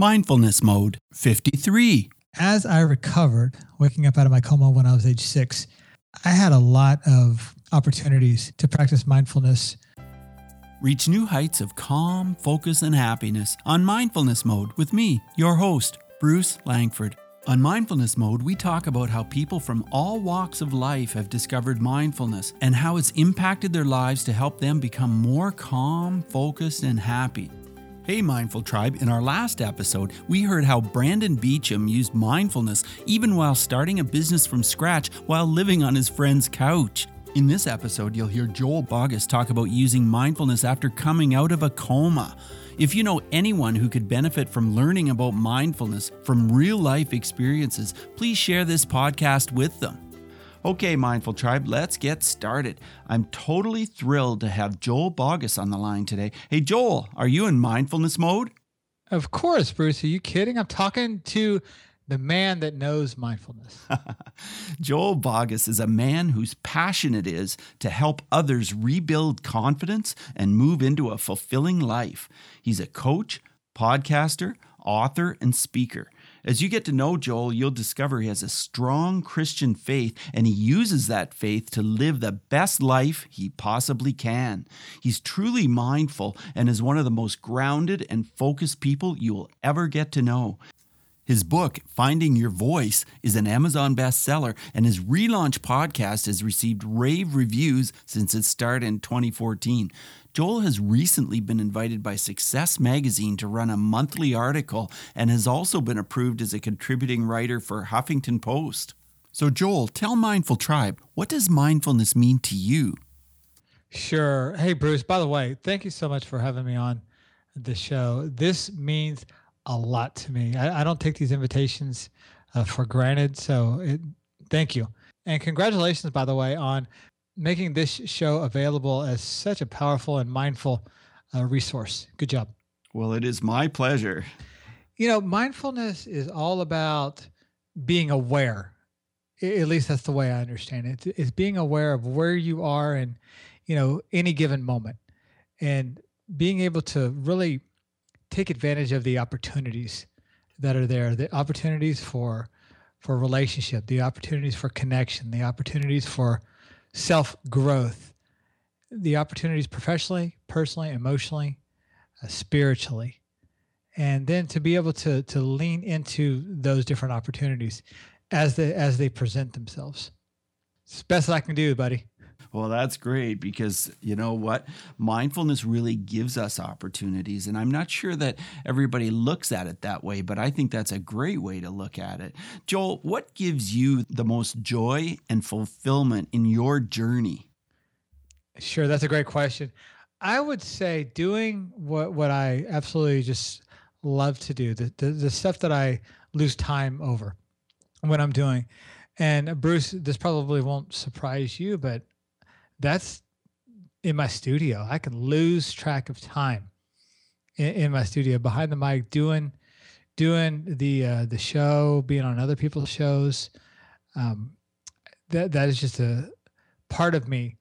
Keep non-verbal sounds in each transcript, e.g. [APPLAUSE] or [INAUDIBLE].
Mindfulness Mode 53. As I recovered, waking up out of my coma when I was age six, I had a lot of opportunities to practice mindfulness. Reach new heights of calm, focus, and happiness on Mindfulness Mode with me, your host, Bruce Langford. On Mindfulness Mode, we talk about how people from all walks of life have discovered mindfulness and how it's impacted their lives to help them become more calm, focused, and happy. Hey, Mindful Tribe, in our last episode, we heard how Brandon Beecham used mindfulness even while starting a business from scratch while living on his friend's couch. In this episode, you'll hear Joel Boggess talk about using mindfulness after coming out of a coma. If you know anyone who could benefit from learning about mindfulness from real life experiences, please share this podcast with them. Okay, Mindful Tribe, let's get started. I'm totally thrilled to have Joel Boggess on the line today. Hey, Joel, are you in mindfulness mode? Of course, Bruce. Are you kidding? I'm talking to the man that knows mindfulness. [LAUGHS] Joel Boggess is a man whose passion it is to help others rebuild confidence and move into a fulfilling life. He's a coach, podcaster, author, and speaker. As you get to know Joel, you'll discover he has a strong Christian faith and he uses that faith to live the best life he possibly can. He's truly mindful and is one of the most grounded and focused people you will ever get to know. His book, Finding Your Voice, is an Amazon bestseller, and his relaunch podcast has received rave reviews since its start in 2014. Joel has recently been invited by Success Magazine to run a monthly article and has also been approved as a contributing writer for Huffington Post. So, Joel, tell Mindful Tribe, what does mindfulness mean to you? Sure. Hey, Bruce, by the way, thank you so much for having me on the show. This means a lot to me. I, I don't take these invitations uh, for granted. So it, thank you. And congratulations, by the way, on making this show available as such a powerful and mindful uh, resource. Good job. Well, it is my pleasure. You know, mindfulness is all about being aware. At least that's the way I understand it. It's being aware of where you are in, you know, any given moment and being able to really take advantage of the opportunities that are there the opportunities for for relationship the opportunities for connection the opportunities for self growth the opportunities professionally personally emotionally uh, spiritually. And then to be able to to lean into those different opportunities as they as they present themselves. It's the best i can do buddy well, that's great because you know what? Mindfulness really gives us opportunities. And I'm not sure that everybody looks at it that way, but I think that's a great way to look at it. Joel, what gives you the most joy and fulfillment in your journey? Sure, that's a great question. I would say doing what, what I absolutely just love to do, the, the, the stuff that I lose time over when I'm doing. And Bruce, this probably won't surprise you, but that's in my studio. I can lose track of time in, in my studio behind the mic doing doing the uh, the show, being on other people's shows. Um, that that is just a part of me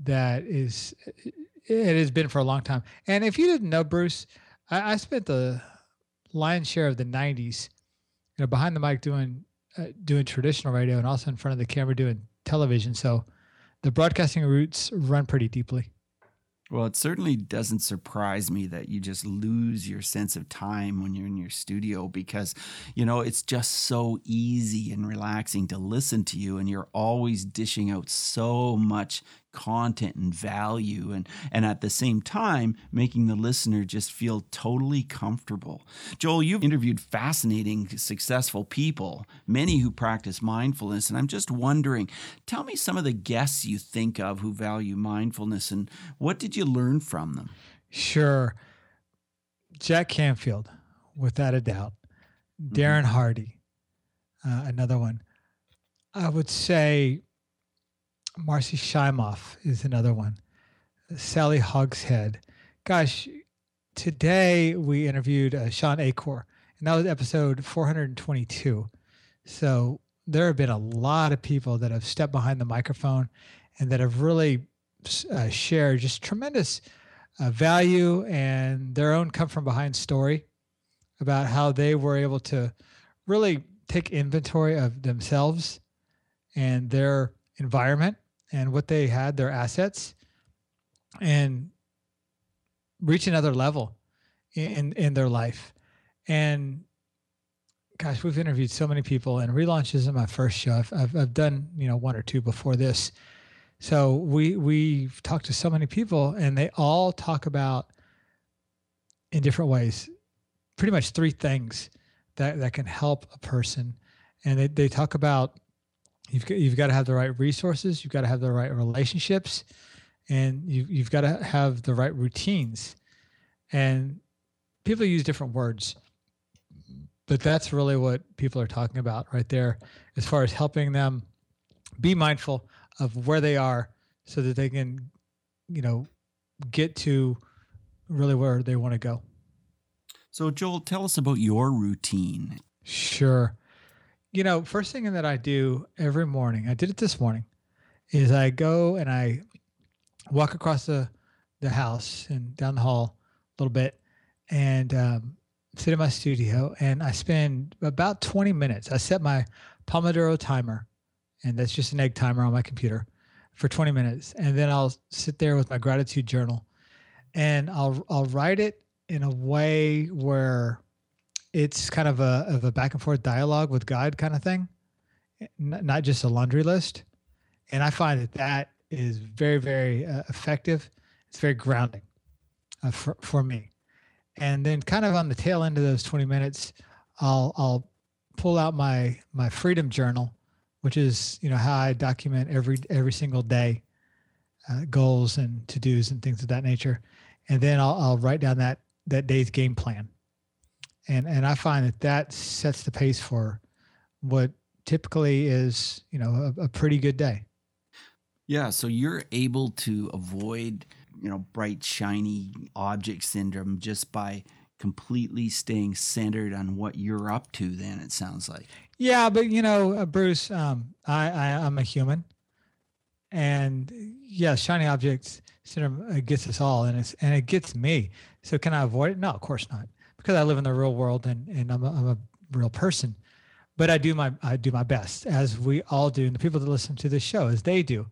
that is it has been for a long time. And if you didn't know, Bruce, I, I spent the lion's share of the '90s, you know, behind the mic doing uh, doing traditional radio and also in front of the camera doing television. So the broadcasting roots run pretty deeply. Well, it certainly doesn't surprise me that you just lose your sense of time when you're in your studio because, you know, it's just so easy and relaxing to listen to you, and you're always dishing out so much content and value and and at the same time making the listener just feel totally comfortable. Joel, you've interviewed fascinating successful people, many who practice mindfulness and I'm just wondering, tell me some of the guests you think of who value mindfulness and what did you learn from them? Sure. Jack Canfield, without a doubt. Mm-hmm. Darren Hardy, uh, another one. I would say Marci Shimoff is another one. Sally Hogshead. Gosh, today we interviewed uh, Shawn Achor, and that was episode 422. So there have been a lot of people that have stepped behind the microphone and that have really uh, shared just tremendous uh, value and their own come from behind story about how they were able to really take inventory of themselves and their environment and what they had, their assets, and reach another level in in their life. And gosh, we've interviewed so many people, and relaunch isn't my first show. I've, I've, I've done you know one or two before this. So we we've talked to so many people, and they all talk about in different ways, pretty much three things that that can help a person, and they, they talk about you've got, you've got to have the right resources, you've got to have the right relationships, and you you've got to have the right routines, and people use different words but that's really what people are talking about right there as far as helping them be mindful of where they are so that they can you know get to really where they want to go. So joel tell us about your routine. Sure you know first thing that i do every morning i did it this morning is i go and i walk across the the house and down the hall a little bit and um, sit in my studio and I spend about 20 minutes. I set my Pomodoro timer, and that's just an egg timer on my computer for 20 minutes. And then I'll sit there with my gratitude journal and I'll I'll write it in a way where it's kind of a of a back and forth dialogue with God kind of thing, not just a laundry list. And I find that that is very very uh, effective. It's very grounding uh, for for me and then kind of on the tail end of those 20 minutes i'll i'll pull out my my freedom journal which is you know how i document every every single day uh, goals and to do's and things of that nature and then I'll, I'll write down that that day's game plan and and i find that that sets the pace for what typically is you know a, a pretty good day. Yeah so you're able to avoid you know, bright, shiny object syndrome just by completely staying centered on what you're up to then it sounds like. Yeah but you know uh, bruce um, I, I i'm a human. And yeah shiny objects syndrome uh, gets us all and it's and it gets me. So can i avoid it? No of course not because i live in the real world and and i'm a, I'm a real person but i do my i do my best as we all do. And the people that listen to this show as they do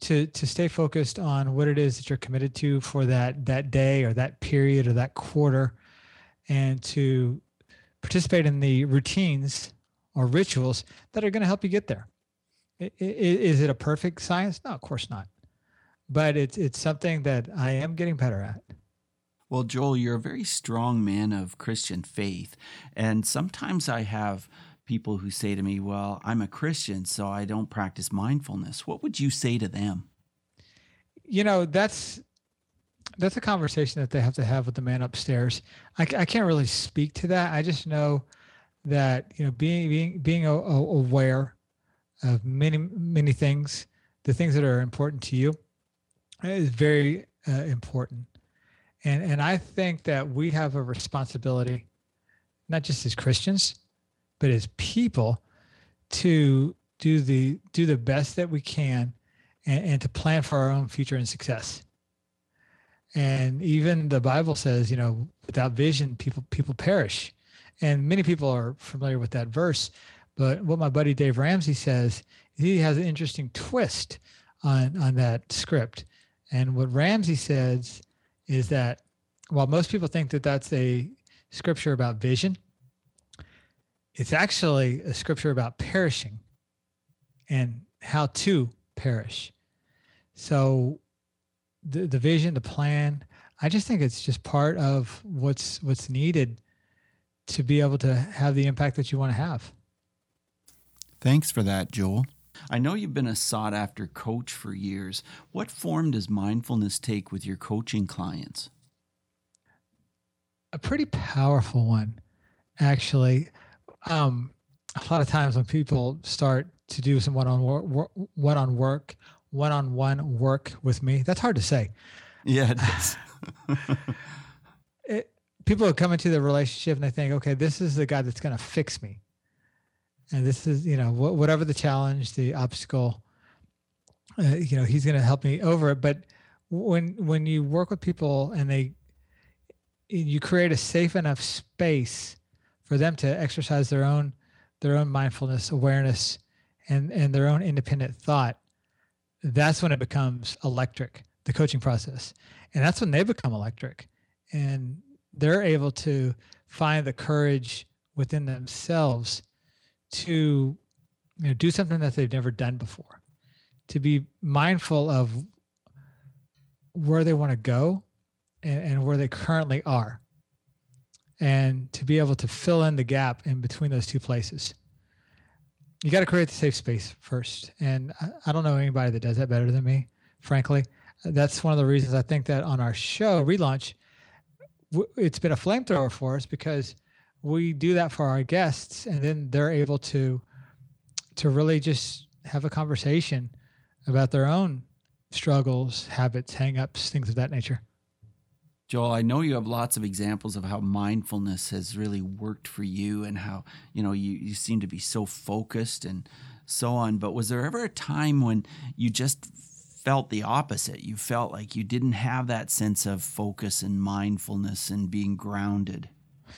to to stay focused on what it is that you're committed to for that that day or that period or that quarter and to participate in the routines or rituals that are going to help you get there. Is it a perfect science? No of course not. But it's it's something that i am getting better at well joel you're a very strong man of christian faith and sometimes i have people who say to me, Well, I'm a Christian, so I don't practice mindfulness. What would you say to them? You know, that's that's a conversation that they have to have with the man upstairs. I, I can't really speak to that. I just know that you know being being being aware of many many things, the things that are important to you, is very uh, important. And and I think that we have a responsibility, not just as Christians, but as people to do the do the best that we can and, and to plan for our own future and success. And even the bible says you know without vision people people perish. And many people are familiar with that verse but what my buddy dave ramsey says he has an interesting twist on on that script. And what ramsey says is that while most people think that that's a scripture about vision it's actually a scripture about perishing and how to perish. So the the vision, the plan, I just think it's just part of what's what's needed to be able to have the impact that you want to have. Thanks for that, Joel. I know you've been a sought after coach for years. What form does mindfulness take with your coaching clients? A pretty powerful one, actually um, a lot of times when people start to do some one on work, one on work, one on one work with me, that's hard to say. Yeah, it is. [LAUGHS] [LAUGHS] it, people come into the relationship and they think, okay, this is the guy that's going to fix me. And this is, you know, wh- whatever the challenge, the obstacle, uh, you know, he's going to help me over it. But when when you work with people and they you create a safe enough space for them to exercise their own their own mindfulness awareness and and their own independent thought that's when it becomes electric the coaching process and that's when they become electric and they're able to find the courage within themselves to you know do something that they've never done before. To be mindful of where they want to go and, and where they currently are. And to be able to fill in the gap in between those two places. You got to create the safe space first. And I, I don't know anybody that does that better than me frankly. That's one of the reasons i think that on our show relaunch it's been a flamethrower for us because we do that for our guests and then they're able to to really just have a conversation about their own struggles habits hangups things of that nature Joel, I know you have lots of examples of how mindfulness has really worked for you and how, you know, you, you seem to be so focused and so on. But was there ever a time when you just felt the opposite? You felt like you didn't have that sense of focus and mindfulness and being grounded?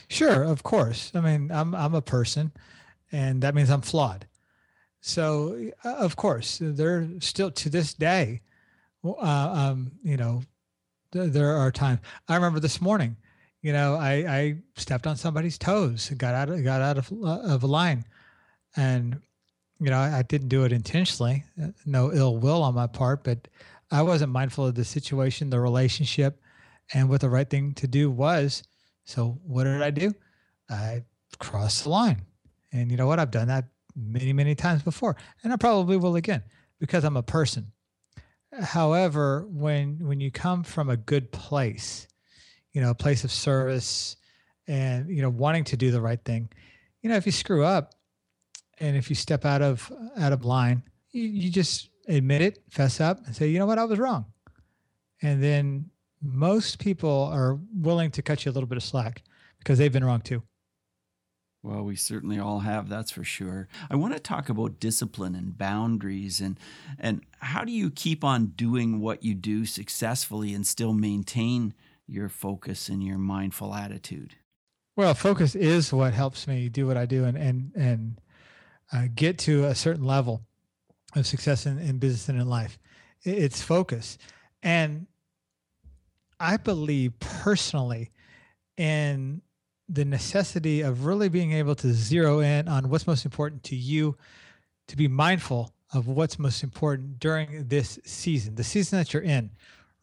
Sure, of course. I mean, I'm I'm a person and that means I'm flawed. So, uh, of course, there still to this day uh, um, you know, there are times I remember this morning, you know, I, I stepped on somebody's toes, got out of, got out of, uh, of line and, you know, I, I didn't do it intentionally, uh, no ill will on my part, but I wasn't mindful of the situation, the relationship and what the right thing to do was. So what did I do? I crossed the line and you know what? I've done that many, many times before and I probably will again because I'm a person However, when when you come from a good place, you know, a place of service and you know wanting to do the right thing, you know, if you screw up and if you step out of out of line, you, you just admit it, fess up, and say, you know what, I was wrong. And then most people are willing to cut you a little bit of slack because they've been wrong too. Well, we certainly all have, that's for sure. I want to talk about discipline and boundaries and and how do you keep on doing what you do successfully and still maintain your focus and your mindful attitude? Well, focus is what helps me do what I do and and and uh, get to a certain level of success in, in business and in life. It's focus, and I believe personally in the necessity of really being able to zero in on what's most important to you, to be mindful of what's most important during this season, the season that you're in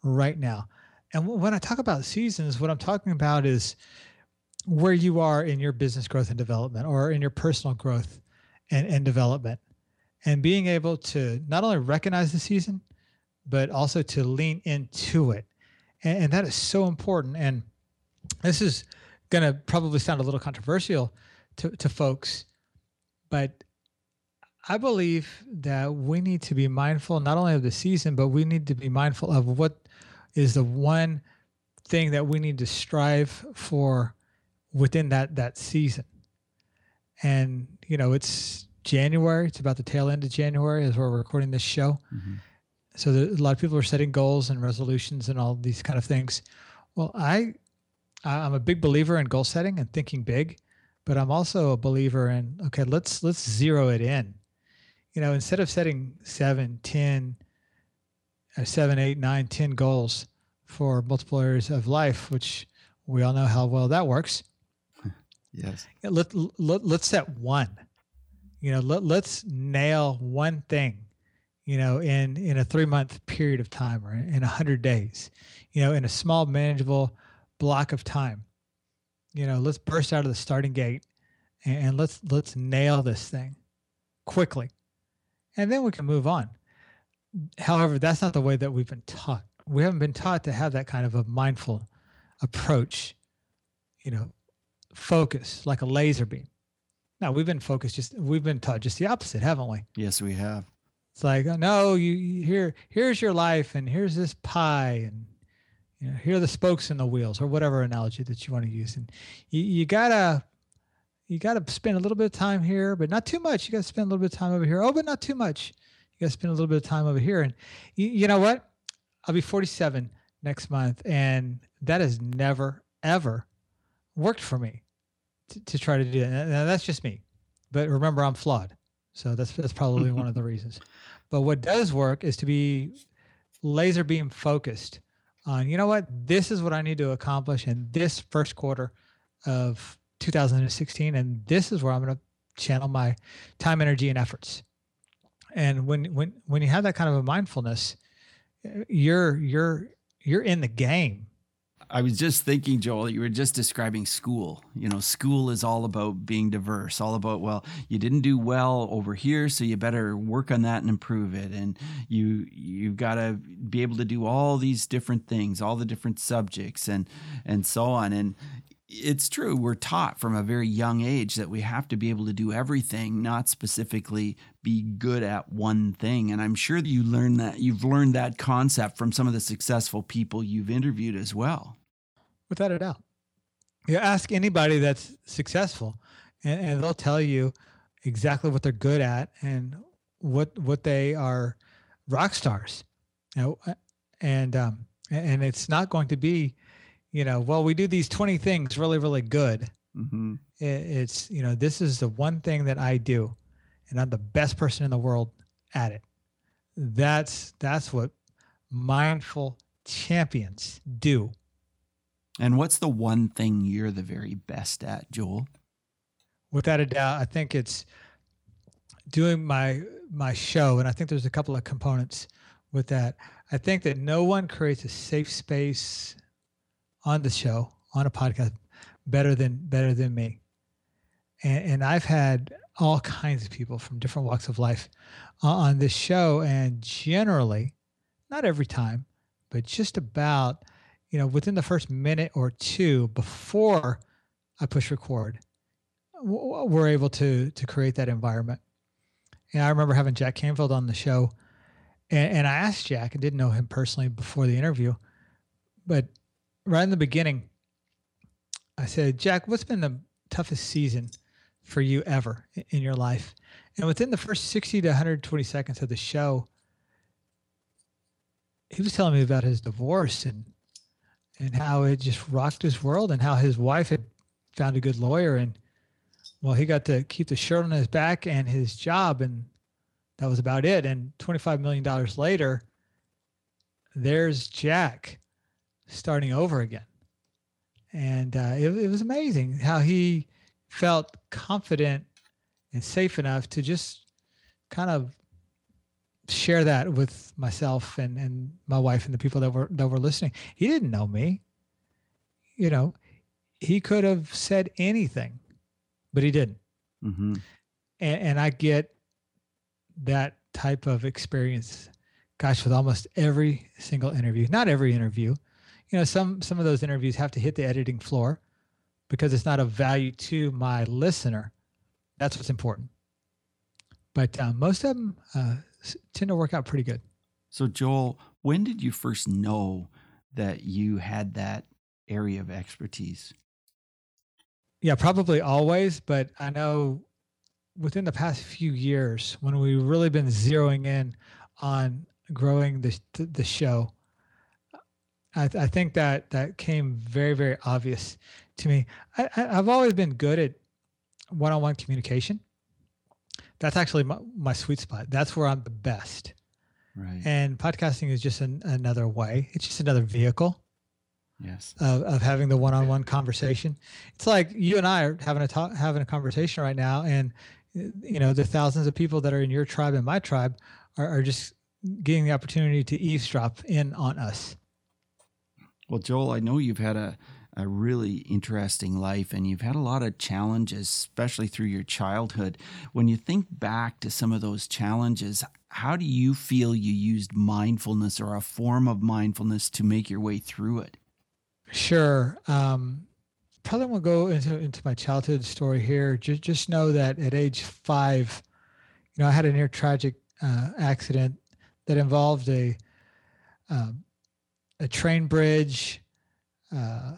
right now. And when I talk about seasons, what I'm talking about is where you are in your business growth and development or in your personal growth and, and development. And being able to not only recognize the season, but also to lean into it. And, and that is so important. And this is going to probably sound a little controversial to, to folks, but I believe that we need to be mindful not only of the season, but we need to be mindful of what is the one thing that we need to strive for within that that season. And you know, it's January. It's about the tail end of January as we're recording this show. Mm-hmm. So there, a lot of people are setting goals and resolutions and all these kind of things. Well, I I'm a big believer in goal setting and thinking big, but I'm also a believer in okay, let's let's zero it in. You know, instead of setting seven, ten, uh, seven, eight, nine, ten goals for multiple areas of life, which we all know how well that works. [LAUGHS] yes. Let, let let's set one. You know, let let's nail one thing. You know, in in a three month period of time or in a hundred days. You know, in a small, manageable block of time. You know, let's burst out of the starting gate and, and let's let's nail this thing quickly. And then we can move on. However, that's not the way that we've been taught. We haven't been taught to have that kind of a mindful approach, you know, focus like a laser beam. Now we've been focused just we've been taught just the opposite, haven't we? Yes, we have. It's like, no, you, here here's your life and here's this pie and you know, here are the spokes in the wheels, or whatever analogy that you want to use. And you, you gotta you gotta spend a little bit of time here, but not too much. You gotta spend a little bit of time over here. Oh, but not too much. You gotta spend a little bit of time over here. And you, you know what? I'll be 47 next month, and that has never ever worked for me to, to try to do that. Now that's just me, but remember I'm flawed, so that's that's probably one of the reasons. [LAUGHS] But what does work is to be laser beam focused on you know what this is what I need to accomplish in this first quarter of 2016, and this is where I'm going to channel my time, energy, and efforts. And when when when you have that kind of a mindfulness, eh, you're you're you're in the game I was just thinking, Joel, you were just describing school. You know, school is all about being diverse, all about, well, you didn't do well over here, so you better work on that and improve it. And you you've got to be able to do all these different things, all the different subjects and and so on. And it's true, we're taught from a very young age that we have to be able to do everything, not specifically be good at one thing. And I'm sure you learned that you've learned that concept from some of the successful people you've interviewed as well. Without a doubt. You ask anybody that's successful and, and they'll tell you exactly what they're good at and what what they are rock stars. You know, and um and it's not going to be you know, well, we do these 20 things really, really good. Mm-hmm. It, it's, you know, this is the one thing that I do, and I'm the best person in the world at it. That's that's what mindful champions do. And what's the one thing you're the very best at, Joel? Without a doubt, I think it's doing my my show, and I think there's a couple of components with that. I think that no one creates a safe space on the show on a podcast better than better than me and, and i've had all kinds of people from different walks of life on this show and generally not every time but just about you know within the first minute or two before i push record we're able to to create that environment and i remember having jack canfield on the show and, and i asked jack i didn't know him personally before the interview but right in the beginning, I said, Jack, what's been the toughest season for you ever in your life? And within the first 60 to 120 seconds of the show, he was telling me about his divorce and and how it just rocked his world and how his wife had found a good lawyer and well he got to keep the shirt on his back and his job and that was about it and 25 million dollars later there's Jack starting over again. And uh, it, it was amazing how he felt confident and safe enough to just kind of share that with myself and, and my wife and the people that were that were listening. He didn't know me. You know, he could have said anything, but he didn't. Mm-hmm. And, and I get that type of experience, gosh, with almost every single interview. Not every interview, you know some some of those interviews have to hit the editing floor because it's not of value to my listener that's what's important but uh, most of them uh, tend to work out pretty good so joel when did you first know that you had that area of expertise yeah probably always but i know within the past few years when we've really been zeroing in on growing the, the show I, th- I think that that came very, very obvious to me. I, have always been good at one-on-one communication. That's actually my, my sweet spot. That's where I'm the best. Right. And podcasting is just an, another way. It's just another vehicle. Yes. Of, of having the one-on-one conversation. It's like you and I are having a talk, having a conversation right now, and you know the thousands of people that are in your tribe and my tribe are, are just getting the opportunity to eavesdrop in on us. Well, Joel, I know you've had a, a really interesting life and you've had a lot of challenges, especially through your childhood. When you think back to some of those challenges, how do you feel you used mindfulness or a form of mindfulness to make your way through it? Sure. Um, probably won't go into, into my childhood story here. Just, just know that at age five, you know, I had a near tragic uh, accident that involved a um, a train bridge, uh,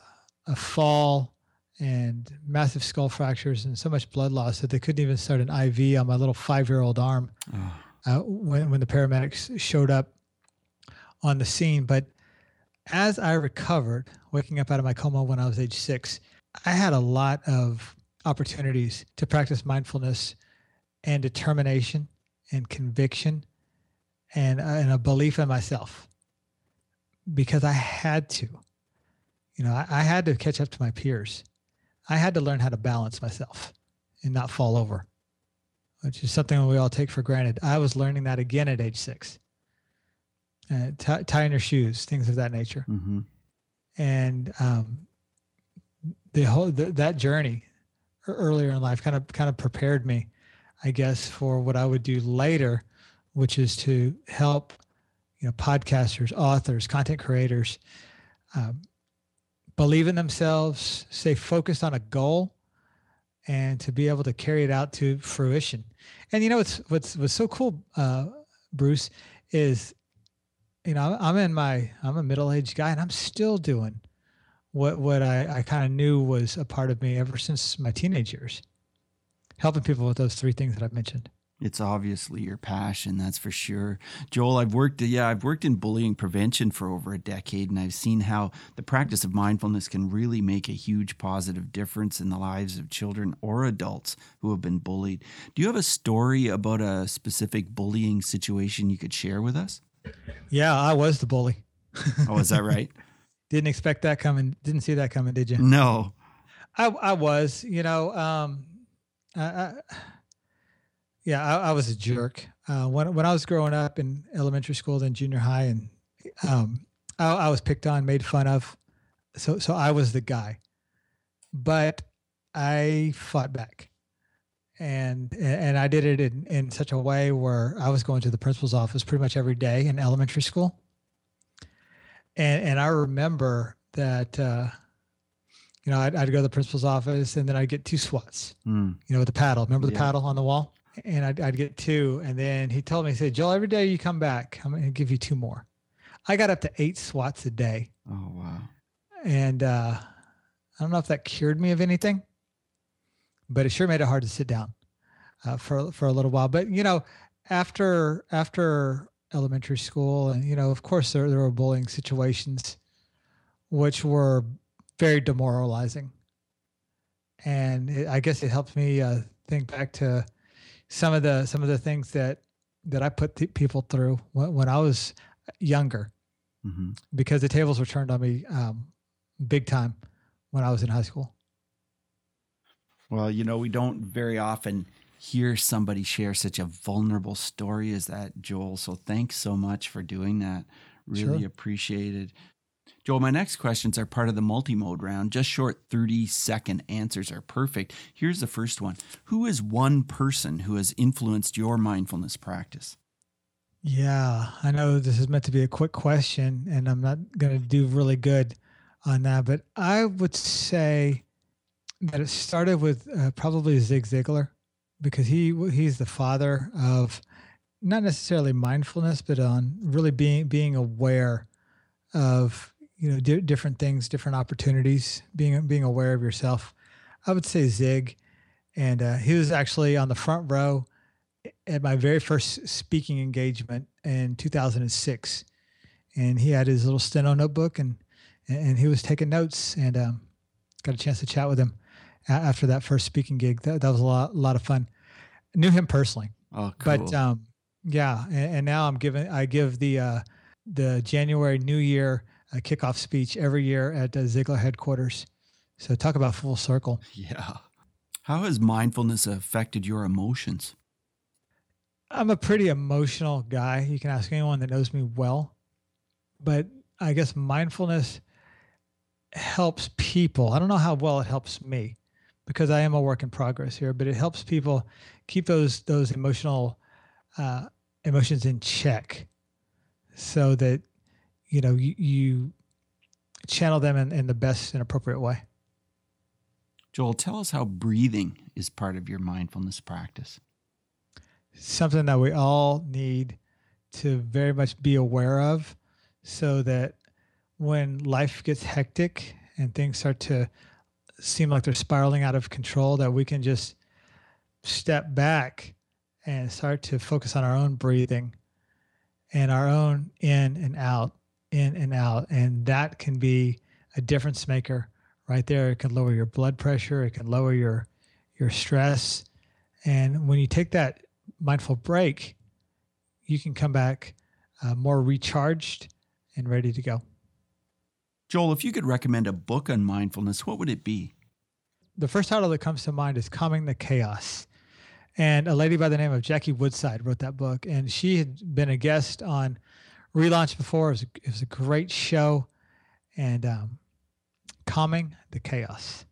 a fall, and massive skull fractures and so much blood loss that they couldn't even start an IV on my little five-year-old arm oh. uh, when when the paramedics showed up on the scene. But as I recovered, waking up out of my coma when I was age six, I had a lot of opportunities to practice mindfulness and determination and conviction and, uh, and a belief in myself because I had to. You know, I, I had to catch up to my peers. I had to learn how to balance myself and not fall over, which is something we all take for granted. I was learning that again at age six. Uh, t- tying your shoes, things of that nature. Mm-hmm. And um, the whole th- that journey earlier in life kind of kind of prepared me, I guess, for what I would do later, which is to help you know podcasters, authors, content creators um, believe in themselves, stay focused on a goal, and to be able to carry it out to fruition. And you know what's what's what's so cool, uh, Bruce, is you know I'm in my I'm a middle aged guy and I'm still doing what what I, I kind of knew was a part of me ever since my teenage years, helping people with those three things that I've mentioned. It's obviously your passion, that's for sure. Joel, I've worked yeah, I've worked in bullying prevention for over a decade and I've seen how the practice of mindfulness can really make a huge positive difference in the lives of children or adults who have been bullied. Do you have a story about a specific bullying situation you could share with us? Yeah, I was the bully. oh, is that right? [LAUGHS] Didn't expect that coming. Didn't see that coming, did you? No. I I was, you know, um I, I yeah, I, I, was a jerk. Uh, when when I was growing up in elementary school, then junior high, and um, I, I, was picked on, made fun of. So so I was the guy, but I fought back, and and I did it in, in such a way where I was going to the principal's office pretty much every day in elementary school. And and I remember that. Uh, you know, I'd, I'd, go to the principal's office and then I'd get two swats, mm. you know, with the paddle. Remember the yeah. paddle on the wall? And I'd, I'd, get two. And then he told me, he said, Joel, every day you come back, I'm going to give you two more. I got up to eight swats a day. Oh, wow. And uh, I don't know if that cured me of anything, but it sure made it hard to sit down uh, for, for a little while. But, you know, after, after elementary school, and, you know, of course, there, there were bullying situations which were very demoralizing. And it, I guess it helped me uh, think back to, some of the some of the things that that I put th- people through when, when, I was younger, mm-hmm. because the tables were turned on me um, big time when I was in high school. Well, you know, we don't very often hear somebody share such a vulnerable story as that, Joel. So thanks so much for doing that. Really sure. appreciated. Joel, my next questions are part of the multi-mode round. Just short 30 second answers are perfect. Here's the first one Who is one person who has influenced your mindfulness practice? Yeah, I know this is meant to be a quick question, and I'm not going to do really good on that, but I would say that it started with uh, probably Zig Ziglar because he he's the father of not necessarily mindfulness, but on really being being aware of you know di- different things different opportunities being being aware of yourself. I would say zig and uh, he was actually on the front row at my very first speaking engagement in 2006 and he had his little steno notebook and and he was taking notes and um, got a chance to chat with him after that first speaking gig. That, that was a lot, a lot of fun. I knew him personally oh cool. but um, yeah and, and, now i'm giving i give the uh, the january new year a kickoff speech every year at the Ziglar headquarters. So talk about full circle. Yeah. How has mindfulness affected your emotions? I'm a pretty emotional guy. You can ask anyone that knows me well. But I guess mindfulness helps people. I don't know how well it helps me because I am a work in progress here, but it helps people keep those those emotional uh, emotions in check so that you know you, you channel them in, in the best and appropriate way. Joel tell us how breathing is part of your mindfulness practice. Something that we all need to very much be aware of so that when life gets hectic and things start to seem like they're spiraling out of control that we can just step back and start to focus on our own breathing and our own in and out in and out. And that can be a difference maker right there. It can lower your blood pressure, it can lower your your stress. And when you take that mindful break, you can come back uh, more recharged and ready to go. Joel, if you could recommend a book on mindfulness, what would it be? The first title that comes to mind is Calming the Chaos. And a lady by the name of Jackie Woodside wrote that book. And she had been a guest on Relaunch before. It was a, it was a great show. And um, Calming the Chaos.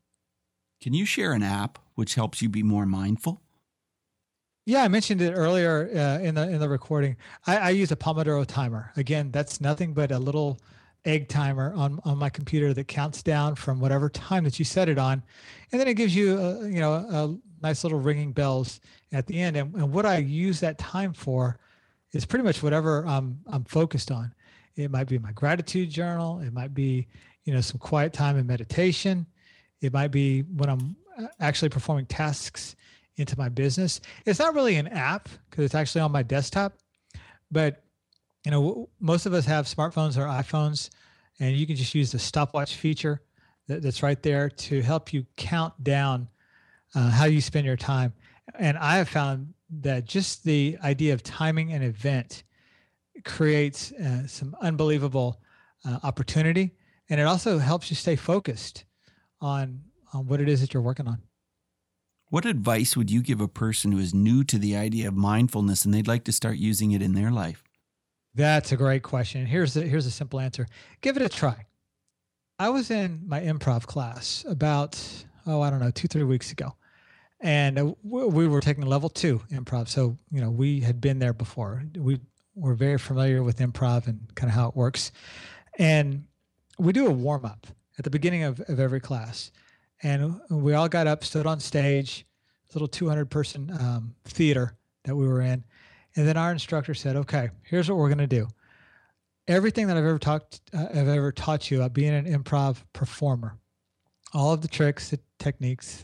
Can you share an app which helps you be more mindful? Yeah, I mentioned it earlier uh, in the in the recording. I, I, use a Pomodoro timer. Again, that's nothing but a little egg timer on on my computer that counts down from whatever time that you set it on, and then it gives you a, you know a nice little ringing bells at the end. And, and what I use that time for is pretty much whatever I'm I'm focused on. It might be my gratitude journal. It might be you know some quiet time and meditation. It might be when I'm uh, actually performing tasks into my business. It's not really an app because it's actually on my desktop, but you know, most of us have smartphones or iPhones, and you can just use the stopwatch feature that, that's right there to help you count down uh, how you spend your time. And I have found that just the idea of timing an event creates uh, some unbelievable uh, opportunity, and it also helps you stay focused on on what it is that you're working on. What advice would you give a person who is new to the idea of mindfulness and they'd like to start using it in their life? That's a great question. Here's a, here's a simple answer. Give it a try. I was in my improv class about oh I don't know two three weeks ago, and uh, we were taking level two improv. So you know we had been there before. We were very familiar with improv and kind of how it works, and we do a warm up at the beginning of, of every class and we all got up, stood on stage, little 200 person um, theater that we were in, and then our instructor said, "Okay, here's what we're going to do. Everything that I've ever talked, uh, I've ever taught you about being an improv performer, all of the tricks, the techniques,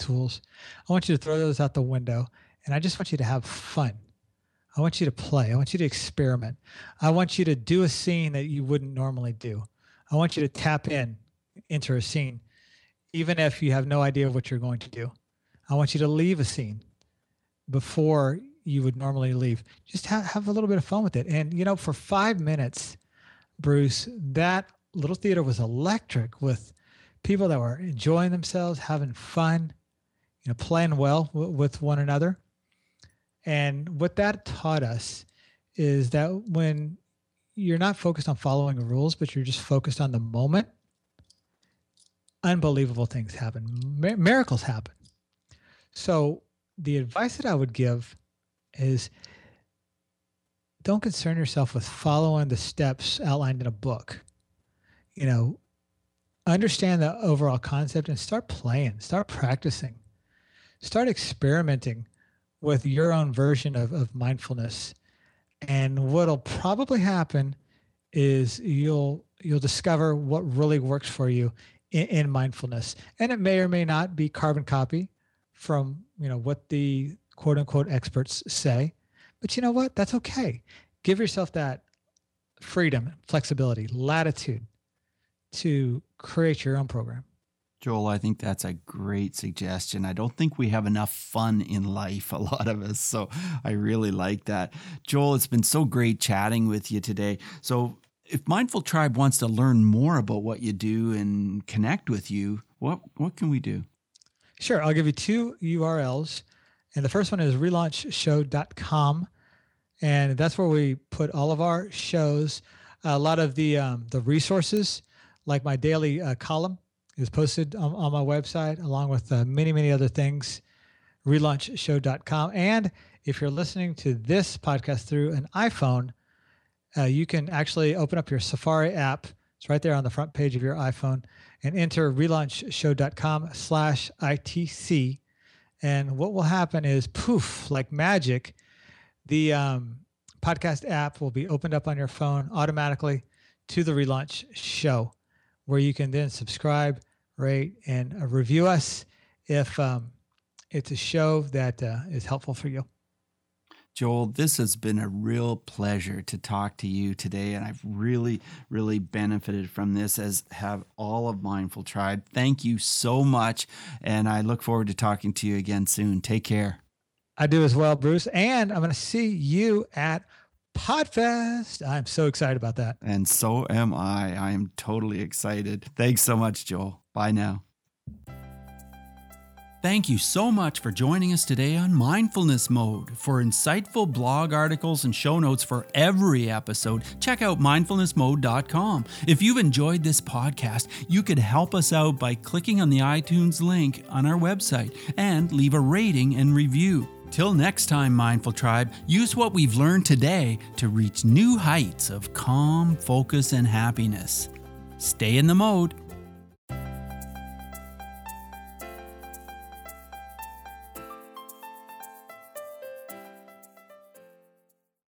tools, I want you to throw those out the window, and I just want you to have fun." I want you to play. I want you to experiment. I want you to do a scene that you wouldn't normally do. I want you to tap in, enter a scene even if you have no idea what you're going to do. I want you to leave a scene before you would normally leave. Just have, have a little bit of fun with it. And, you know, for five minutes, Bruce, that little theater was electric with people that were enjoying themselves, having fun, you know, playing well w- with one another. And what that taught us is that when you're not focused on following rules, but you're just focused on the moment, unbelievable things happen, Mir- miracles happen. So, the advice that I would give is don't concern yourself with following the steps outlined in a book. You know, understand the overall concept and start playing, start practicing, start experimenting with your own version of, of mindfulness. And what'll probably happen is you'll you'll discover what really works for you in, in mindfulness. And it may or may not be carbon copy from, you know, what the quote unquote experts say. But you know what? That's okay. Give yourself that freedom, flexibility, latitude to create your own program. Joel, I think that's a great suggestion. I don't think we have enough fun in life, a lot of us. So I really like that. Joel, it's been so great chatting with you today. So if Mindful Tribe wants to learn more about what you do and connect with you, what what can we do? Sure, I'll give you two URLs. And the first one is relaunchshow.com. And that's where we put all of our shows. A lot of the um, the resources, like my daily uh, column, is posted on, on, my website, along with uh, many, many other things. Relaunchshow.com. And if you're listening to this podcast through an iPhone, uh, you can actually open up your Safari app. It's right there on the front page of your iPhone and enter relaunchshow.com slash ITC. And what will happen is poof, like magic, the um, podcast app will be opened up on your phone automatically to the relaunch show, where you can then subscribe, rate, and uh, review us if um, it's a show that uh, is helpful for you. Joel, this has been a real pleasure to talk to you today, and I've really, really benefited from this, as have all of Mindful Tribe. Thank you so much, and I look forward to talking to you again soon. Take care. I do as well, Bruce, and I'm going to see you at Podfest. I'm so excited about that. And so am I. I am totally excited. Thanks so much, Joel. Bye now. Thank you so much for joining us today on Mindfulness Mode. For insightful blog articles and show notes for every episode, check out mindfulnessmode.com. If you've enjoyed this podcast, you could help us out by clicking on the iTunes link on our website and leave a rating and review. Till next time, Mindful Tribe, use what we've learned today to reach new heights of calm, focus, and happiness. Stay in the mode.